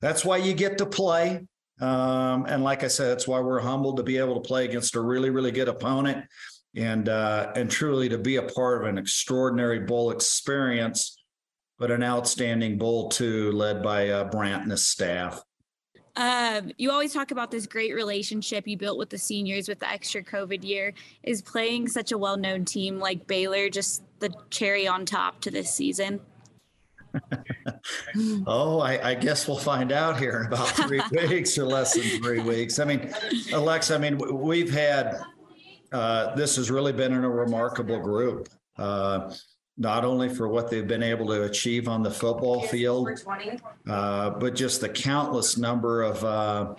that's why you get to play. Um, and like I said, that's why we're humbled to be able to play against a really, really good opponent and uh, and truly to be a part of an extraordinary bowl experience, but an outstanding bowl too, led by uh, Brant and his staff. Um, you always talk about this great relationship you built with the seniors with the extra COVID year. Is playing such a well known team like Baylor just the cherry on top to this season? oh, I, I, guess we'll find out here in about three weeks or less than three weeks. I mean, Alexa, I mean, we've had, uh, this has really been in a remarkable group. Uh, not only for what they've been able to achieve on the football field, uh, but just the countless number of uh,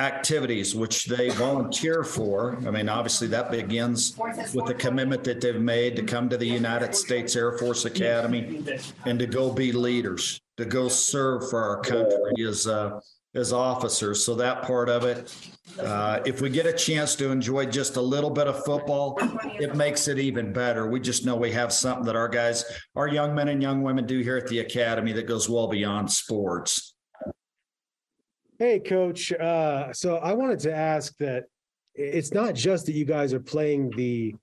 activities which they volunteer for. I mean, obviously, that begins with the commitment that they've made to come to the United States Air Force Academy and to go be leaders, to go serve for our country as uh, as officers. So that part of it, uh, if we get a chance to enjoy just a little bit of football, it makes it even better. We just know we have something that our guys, our young men and young women do here at the academy that goes well beyond sports. Hey, coach. Uh, so I wanted to ask that it's not just that you guys are playing the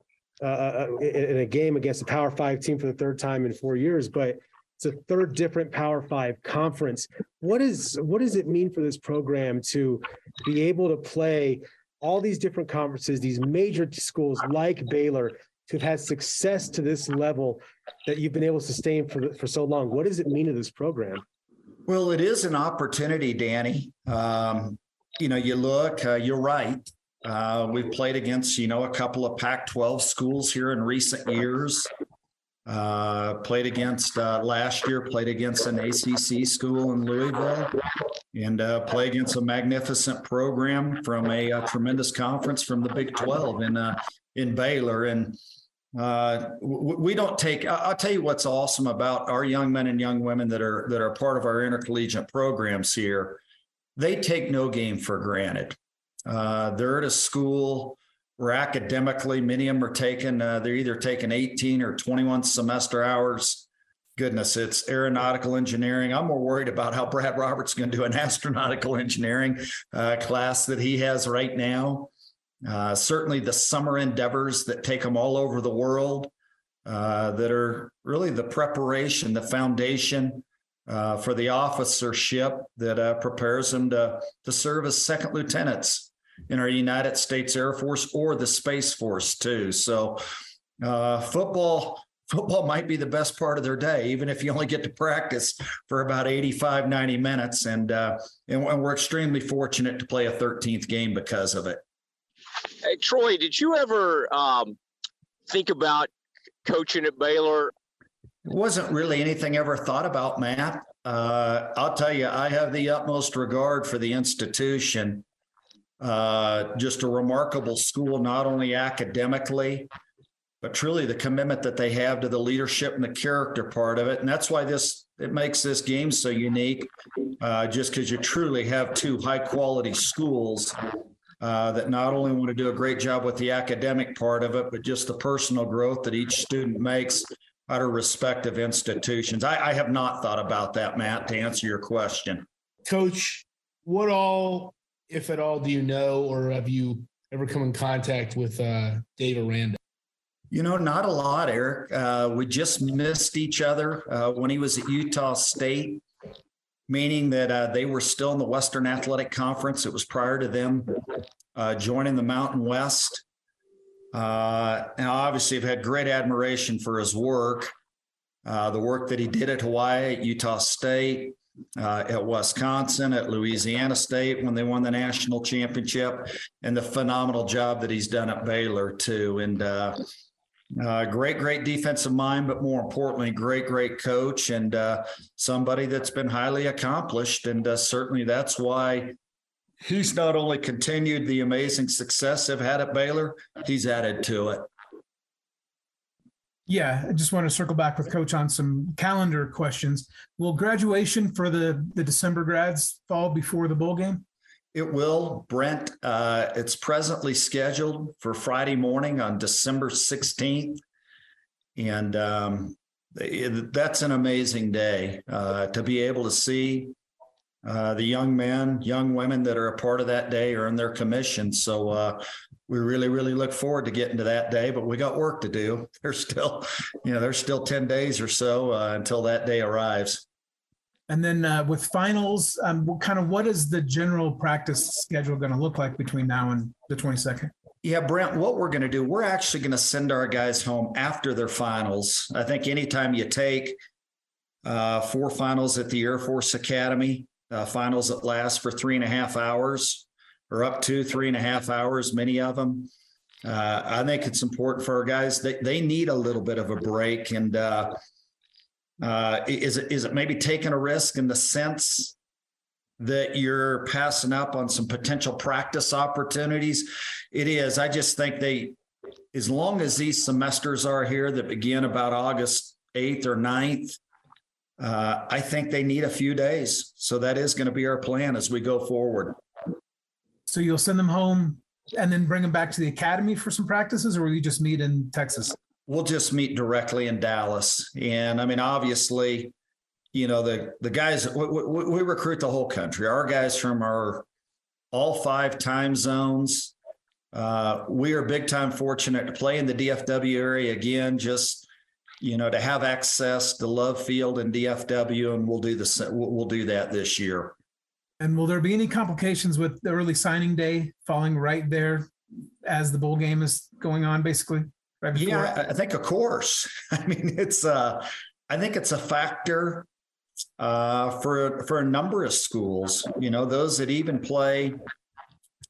uh, uh, uh in a game against a Power Five team for the third time in four years, but it's a third different Power Five conference. What is what does it mean for this program to be able to play all these different conferences, these major schools like Baylor, to have had success to this level that you've been able to sustain for for so long? What does it mean to this program? Well, it is an opportunity, Danny. Um, you know, you look, uh, you're right. Uh, we've played against, you know, a couple of Pac 12 schools here in recent years. Uh, played against uh, last year, played against an ACC school in Louisville, and uh, play against a magnificent program from a, a, tremendous conference from the Big 12 in uh, in Baylor. And uh, we don't take. I'll tell you what's awesome about our young men and young women that are that are part of our intercollegiate programs here. They take no game for granted. Uh, they're at a school where academically many of them are taking uh, they're either taking 18 or 21 semester hours. Goodness it's aeronautical engineering. I'm more worried about how brad roberts is going to do an astronautical engineering uh, class that he has right now. Uh, certainly the summer endeavors that take them all over the world uh, that are really the preparation the foundation uh, for the officership that uh, prepares them to, to serve as second lieutenants in our United States Air Force or the Space Force too. So uh, football football might be the best part of their day, even if you only get to practice for about 85, 90 minutes. And, uh, and, and we're extremely fortunate to play a 13th game because of it. Hey, Troy, did you ever um, think about coaching at Baylor? It wasn't really anything ever thought about, Matt. Uh, I'll tell you, I have the utmost regard for the institution. Uh, just a remarkable school, not only academically, but truly the commitment that they have to the leadership and the character part of it. And that's why this it makes this game so unique, uh, just because you truly have two high quality schools uh, that not only want to do a great job with the academic part of it, but just the personal growth that each student makes out of respective institutions. I, I have not thought about that, Matt, to answer your question. Coach, what all if at all, do you know or have you ever come in contact with uh, Dave Aranda? You know, not a lot, Eric. Uh, we just missed each other uh, when he was at Utah State, meaning that uh, they were still in the Western Athletic Conference. It was prior to them uh, joining the Mountain West. Uh, and obviously, I've had great admiration for his work, uh, the work that he did at Hawaii, at Utah State, uh, at Wisconsin, at Louisiana State when they won the national championship, and the phenomenal job that he's done at Baylor too. And uh, uh, great, great defensive mind, but more importantly, great, great coach and uh, somebody that's been highly accomplished. And uh, certainly that's why he's not only continued the amazing success they've had at Baylor, he's added to it. Yeah, I just want to circle back with Coach on some calendar questions. Will graduation for the the December grads fall before the bowl game? It will, Brent. Uh, it's presently scheduled for Friday morning on December 16th. And um, it, that's an amazing day uh, to be able to see uh, the young men, young women that are a part of that day are in their commission. So uh, we really, really look forward to getting to that day, but we got work to do. There's still, you know, there's still 10 days or so uh, until that day arrives. And then uh, with finals, um, what kind of what is the general practice schedule going to look like between now and the 22nd? Yeah, Brent, what we're going to do, we're actually going to send our guys home after their finals. I think anytime you take uh, four finals at the Air Force Academy, uh, finals that last for three and a half hours or up to three and a half hours, many of them. Uh, I think it's important for our guys. They, they need a little bit of a break. And uh, uh, is, it, is it maybe taking a risk in the sense that you're passing up on some potential practice opportunities? It is. I just think they, as long as these semesters are here that begin about August 8th or 9th, uh, I think they need a few days. So that is going to be our plan as we go forward. So you'll send them home and then bring them back to the academy for some practices, or will you just meet in Texas? We'll just meet directly in Dallas. And I mean, obviously, you know, the the guys we, we, we recruit the whole country. Our guys from our all five time zones. Uh, we are big time fortunate to play in the DFW area again. Just you know, to have access to Love Field and DFW, and we'll do the we'll do that this year. And will there be any complications with the early signing day falling right there as the bowl game is going on, basically? Right yeah, I think of course. I mean, it's uh, I think it's a factor uh, for for a number of schools. You know, those that even play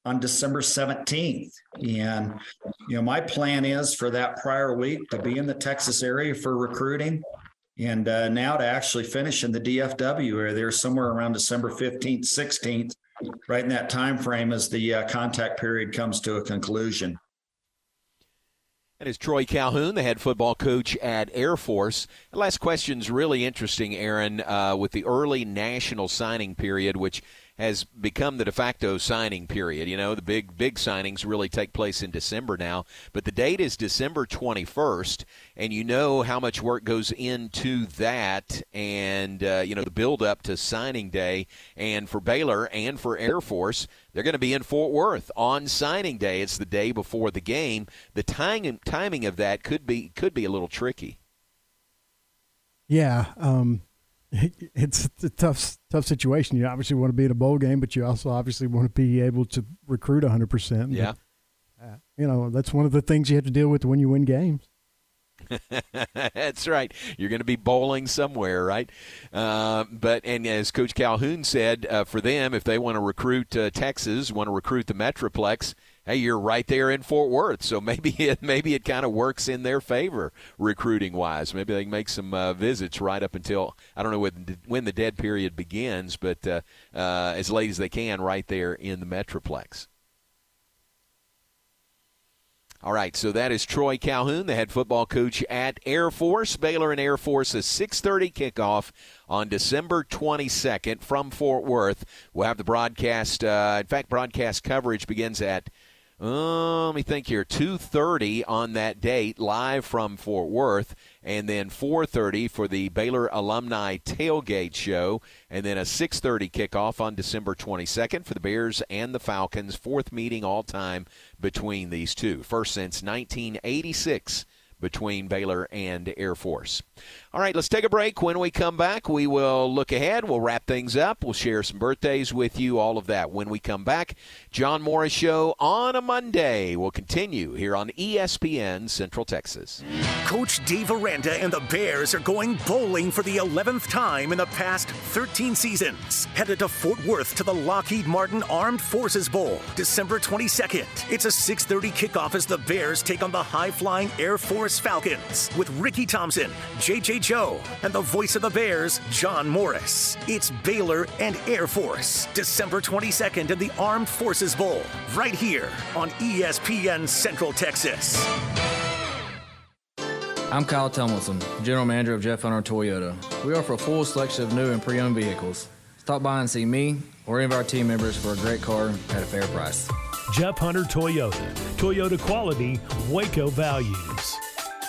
on December 17th. And, you know, my plan is for that prior week to be in the Texas area for recruiting and uh, now to actually finish in the DFW area there somewhere around December 15th, 16th, right in that time frame as the uh, contact period comes to a conclusion. That is Troy Calhoun, the head football coach at Air Force. The last question is really interesting, Aaron, uh, with the early national signing period, which – has become the de facto signing period. You know, the big big signings really take place in December now, but the date is December 21st, and you know how much work goes into that, and uh, you know the build up to signing day. And for Baylor and for Air Force, they're going to be in Fort Worth on signing day. It's the day before the game. The timing timing of that could be could be a little tricky. Yeah. Um it's a tough tough situation. You obviously want to be in a bowl game, but you also obviously want to be able to recruit 100%. Yeah. But, uh, you know, that's one of the things you have to deal with when you win games. That's right. You're going to be bowling somewhere, right? Uh, but and as Coach Calhoun said, uh, for them, if they want to recruit uh, Texas, want to recruit the Metroplex, hey, you're right there in Fort Worth, so maybe it maybe it kind of works in their favor recruiting wise. Maybe they can make some uh, visits right up until I don't know when, when the dead period begins, but uh, uh, as late as they can, right there in the Metroplex. All right, so that is Troy Calhoun, the head football coach at Air Force. Baylor and Air Force, a 6:30 kickoff on December 22nd from Fort Worth. We'll have the broadcast. Uh, in fact, broadcast coverage begins at uh, let me think here. 2:30 on that date, live from Fort Worth, and then 4:30 for the Baylor Alumni Tailgate Show, and then a 6:30 kickoff on December 22nd for the Bears and the Falcons. Fourth meeting all time between these two, first since 1986 between Baylor and Air Force. All right, let's take a break. When we come back, we will look ahead. We'll wrap things up. We'll share some birthdays with you, all of that. When we come back, John Morris Show on a Monday will continue here on ESPN Central Texas. Coach Dave Aranda and the Bears are going bowling for the 11th time in the past 13 seasons. Headed to Fort Worth to the Lockheed Martin Armed Forces Bowl, December 22nd. It's a 6:30 kickoff as the Bears take on the high-flying Air Force Falcons with Ricky Thompson, JJ Joe, and the voice of the Bears, John Morris. It's Baylor and Air Force, December 22nd in the Armed Forces Bowl, right here on ESPN Central Texas. I'm Kyle Tumilton, General Manager of Jeff Hunter Toyota. We offer a full selection of new and pre owned vehicles. Stop by and see me or any of our team members for a great car at a fair price. Jeff Hunter Toyota. Toyota quality, Waco values.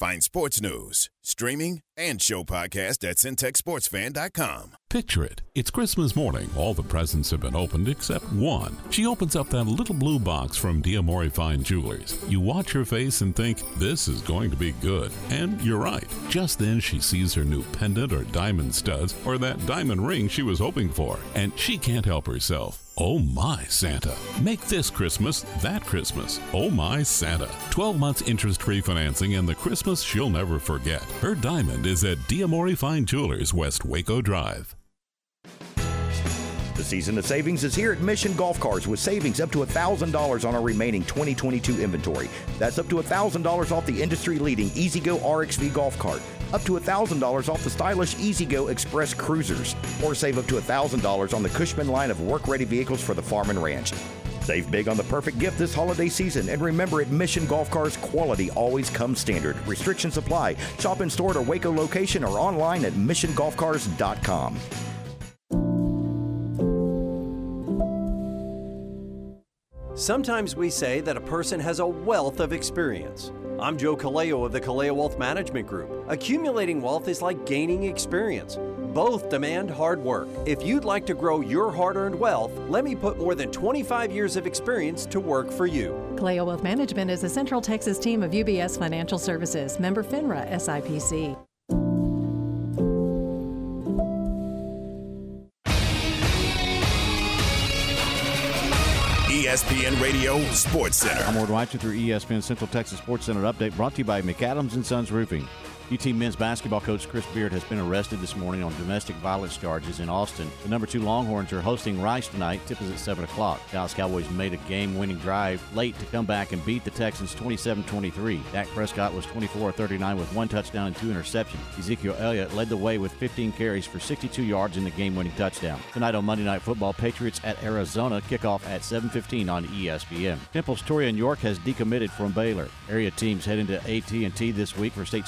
Find sports news, streaming, and show podcast at centexsportsfan.com. Picture it. It's Christmas morning. All the presents have been opened except one. She opens up that little blue box from Diamore Fine Jewelers. You watch her face and think, this is going to be good. And you're right. Just then she sees her new pendant or diamond studs or that diamond ring she was hoping for. And she can't help herself. Oh my Santa. Make this Christmas that Christmas. Oh my Santa. 12 months interest free financing and the Christmas she'll never forget. Her diamond is at Diamore Fine Jewelers, West Waco Drive. The season of savings is here at Mission Golf Carts with savings up to $1,000 on our remaining 2022 inventory. That's up to $1,000 off the industry leading E-Z-GO RXV golf cart, up to $1,000 off the stylish E-Z-GO Express cruisers, or save up to $1,000 on the Cushman line of work ready vehicles for the farm and ranch. Save big on the perfect gift this holiday season. And remember, at Mission Golf Cars, quality always comes standard. Restrictions apply. Shop in store at a Waco location or online at missiongolfcars.com. Sometimes we say that a person has a wealth of experience. I'm Joe Kaleo of the Kaleo Wealth Management Group. Accumulating wealth is like gaining experience. Both demand hard work. If you'd like to grow your hard earned wealth, let me put more than 25 years of experience to work for you. Kaleo Wealth Management is a Central Texas team of UBS Financial Services, member FINRA SIPC. ESPN Radio Sports Center. I'm Ward White with your ESPN Central Texas Sports Center update brought to you by McAdams and Sons Roofing. UT men's basketball coach Chris Beard has been arrested this morning on domestic violence charges in Austin. The number two Longhorns are hosting Rice tonight. Tip is at 7 o'clock. Dallas Cowboys made a game winning drive late to come back and beat the Texans 27 23. Dak Prescott was 24 39 with one touchdown and two interceptions. Ezekiel Elliott led the way with 15 carries for 62 yards in the game winning touchdown. Tonight on Monday Night Football, Patriots at Arizona kickoff at 7.15 on ESPN. Temple's Torian York has decommitted from Baylor. Area teams head into AT&T this week for state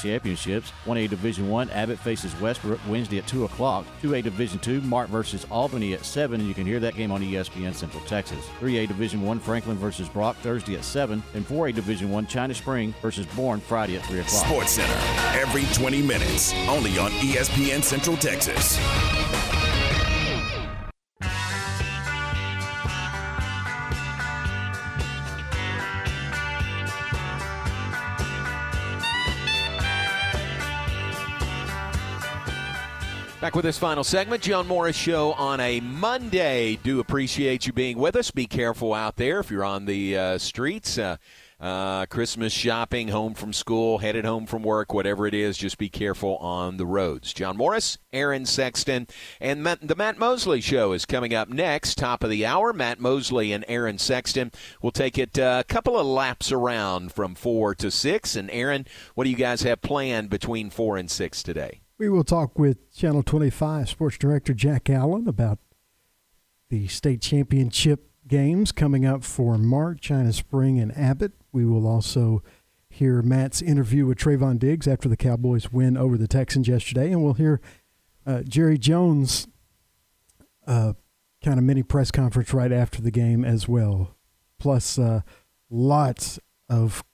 championships. 1A Division 1, Abbott faces Westbrook Wednesday at 2 o'clock. 2A Division 2, Mart versus Albany at 7, and you can hear that game on ESPN Central Texas. 3A Division 1, Franklin versus Brock Thursday at 7, and 4A Division 1, China Spring versus Boerne Friday at 3 o'clock. Sports Center, every 20 minutes, only on ESPN Central Texas. Back with this final segment, John Morris Show on a Monday. Do appreciate you being with us. Be careful out there if you're on the uh, streets. Uh, uh, Christmas shopping, home from school, headed home from work, whatever it is, just be careful on the roads. John Morris, Aaron Sexton, and Matt, the Matt Mosley Show is coming up next, top of the hour. Matt Mosley and Aaron Sexton will take it uh, a couple of laps around from 4 to 6. And Aaron, what do you guys have planned between 4 and 6 today? We will talk with Channel 25 Sports Director Jack Allen about the state championship games coming up for Mart, China Spring and Abbott. We will also hear Matt's interview with Trevon Diggs after the Cowboys win over the Texans yesterday, and we'll hear uh, Jerry Jones' uh, kind of mini press conference right after the game as well. Plus, uh, lots of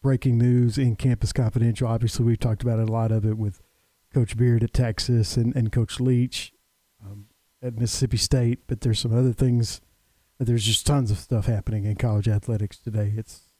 breaking news in Campus Confidential. Obviously, we've talked about a lot of it with Coach Beard at Texas and, and Coach Leach um, at Mississippi State, but there's some other things. There's just tons of stuff happening in college athletics today. It's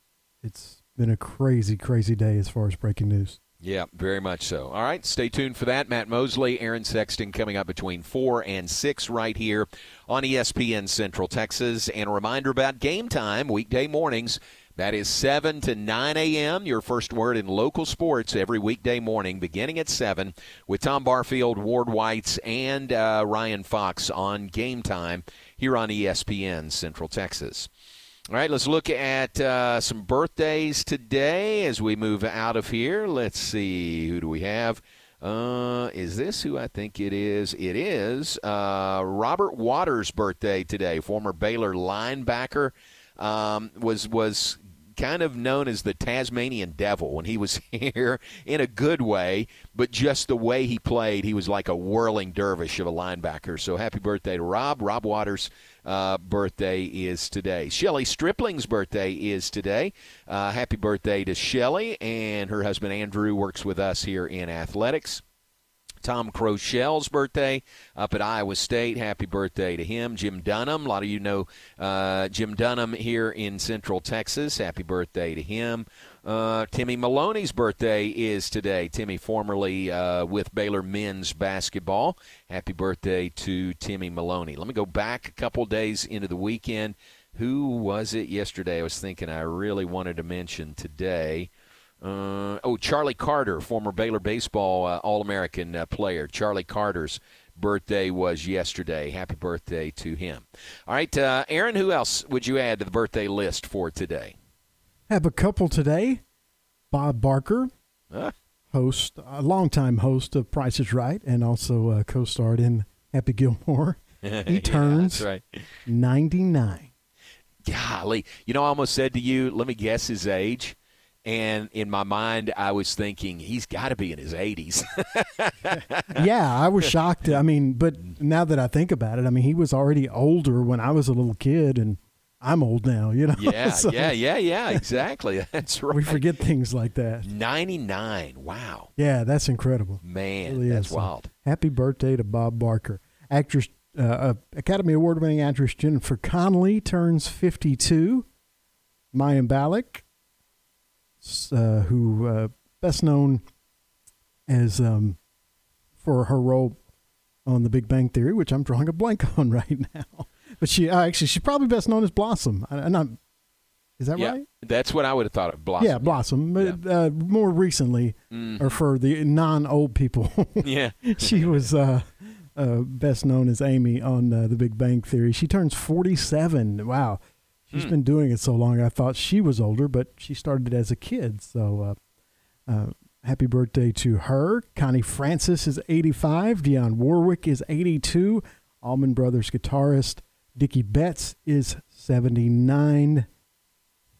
it's been a crazy, crazy day as far as breaking news. Yeah, very much so. All right, stay tuned for that. Matt Mosley, Aaron Sexton coming up between 4 and 6 right here on ESPN Central Texas. And a reminder about game time, weekday mornings. That is 7 to 9 a.m. Your first word in local sports every weekday morning, beginning at 7, with Tom Barfield, Ward Whites, and uh, Ryan Fox on game time here on ESPN Central Texas. All right, let's look at uh, some birthdays today as we move out of here. Let's see, who do we have? Uh, is this who I think it is? It is uh, Robert Waters' birthday today. Former Baylor linebacker um, was was kind of known as the Tasmanian Devil when he was here in a good way, but just the way he played, he was like a whirling dervish of a linebacker. So happy birthday to Rob. Rob Waters' uh, birthday is today. Shelly Stripling's birthday is today. Uh, happy birthday to Shelly, and her husband Andrew works with us here in athletics. Tom Crochel's birthday up at Iowa State. Happy birthday to him. Jim Dunham. A lot of you know uh, Jim Dunham here in Central Texas. Happy birthday to him. Uh, Timmy Maloney's birthday is today. Timmy, formerly uh, with Baylor men's basketball. Happy birthday to Timmy Maloney. Let me go back a couple days into the weekend. Who was it yesterday? I was thinking I really wanted to mention today. Uh, oh, Charlie Carter, former Baylor baseball uh, All American uh, player. Charlie Carter's birthday was yesterday. Happy birthday to him. All right, uh, Aaron, who else would you add to the birthday list for today? Have a couple today. Bob Barker, huh? host, a longtime host of Price is Right, and also uh, co starred in Happy Gilmore. He turns yeah, right. 99. Golly. You know, I almost said to you, let me guess his age. And in my mind, I was thinking he's got to be in his 80s. yeah, I was shocked. I mean, but now that I think about it, I mean, he was already older when I was a little kid, and I'm old now, you know? Yeah, So yeah, yeah, yeah, exactly. That's right. We forget things like that. 99. Wow. Yeah, that's incredible. Man, really that's is. Wild. happy birthday to Bob Barker. Actress, uh, uh, Academy Award winning actress Jennifer Connelly turns 52. Mayim Bialik, s- uh, who uh, best known as um, for her role on The Big Bang Theory, which I'm drawing a blank on right now. But she uh, actually she's probably best known as Blossom. I, I'm not. Is that yeah, right? That's what I would have thought of. Blossom. Yeah, Blossom. But uh, more recently, Mhm. or for the non-old people, Yeah. she was uh, uh, best known as Amy on uh, The Big Bang Theory. She turns 47. Wow, she's Hmm. been doing it so long. I thought she was older, but she started as a kid. So, uh, uh, happy birthday to her. Connie Francis is 85. Dionne Warwick is 82. Allman Brothers guitarist Dickie Betts is 79.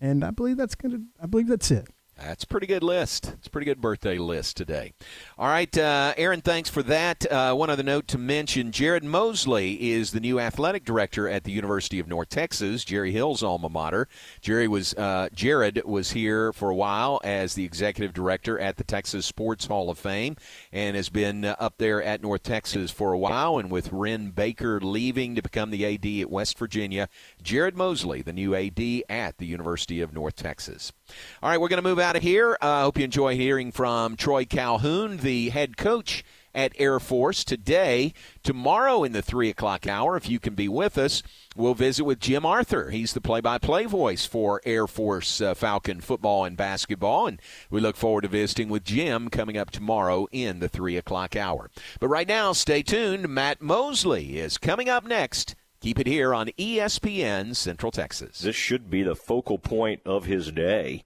And I believe that's gonna. I believe that's it. That's a pretty good list. It's a pretty good birthday list today. All right, uh, Aaron, thanks for that. Uh, one other note to mention Jared Mosley is the new athletic director at the University of North Texas, Jerry Hill's alma mater. Jerry was uh, Jared was here for a while as the executive director at the Texas Sports Hall of Fame and has been uh, up there at North Texas for a while. And with Wren Baker leaving to become the AD at West Virginia, Jared Mosley, the new AD at the University of North Texas. All right, we're going to move out of here. I uh, hope you enjoy hearing from Troy Calhoun, the head coach at Air Force today. Tomorrow in the 3 o'clock hour, if you can be with us, we'll visit with Jim Arthur. He's the play by play voice for Air Force uh, Falcon football and basketball. And we look forward to visiting with Jim coming up tomorrow in the 3 o'clock hour. But right now, stay tuned. Matt Mosley is coming up next. Keep it here on ESPN Central Texas. This should be the focal point of his day.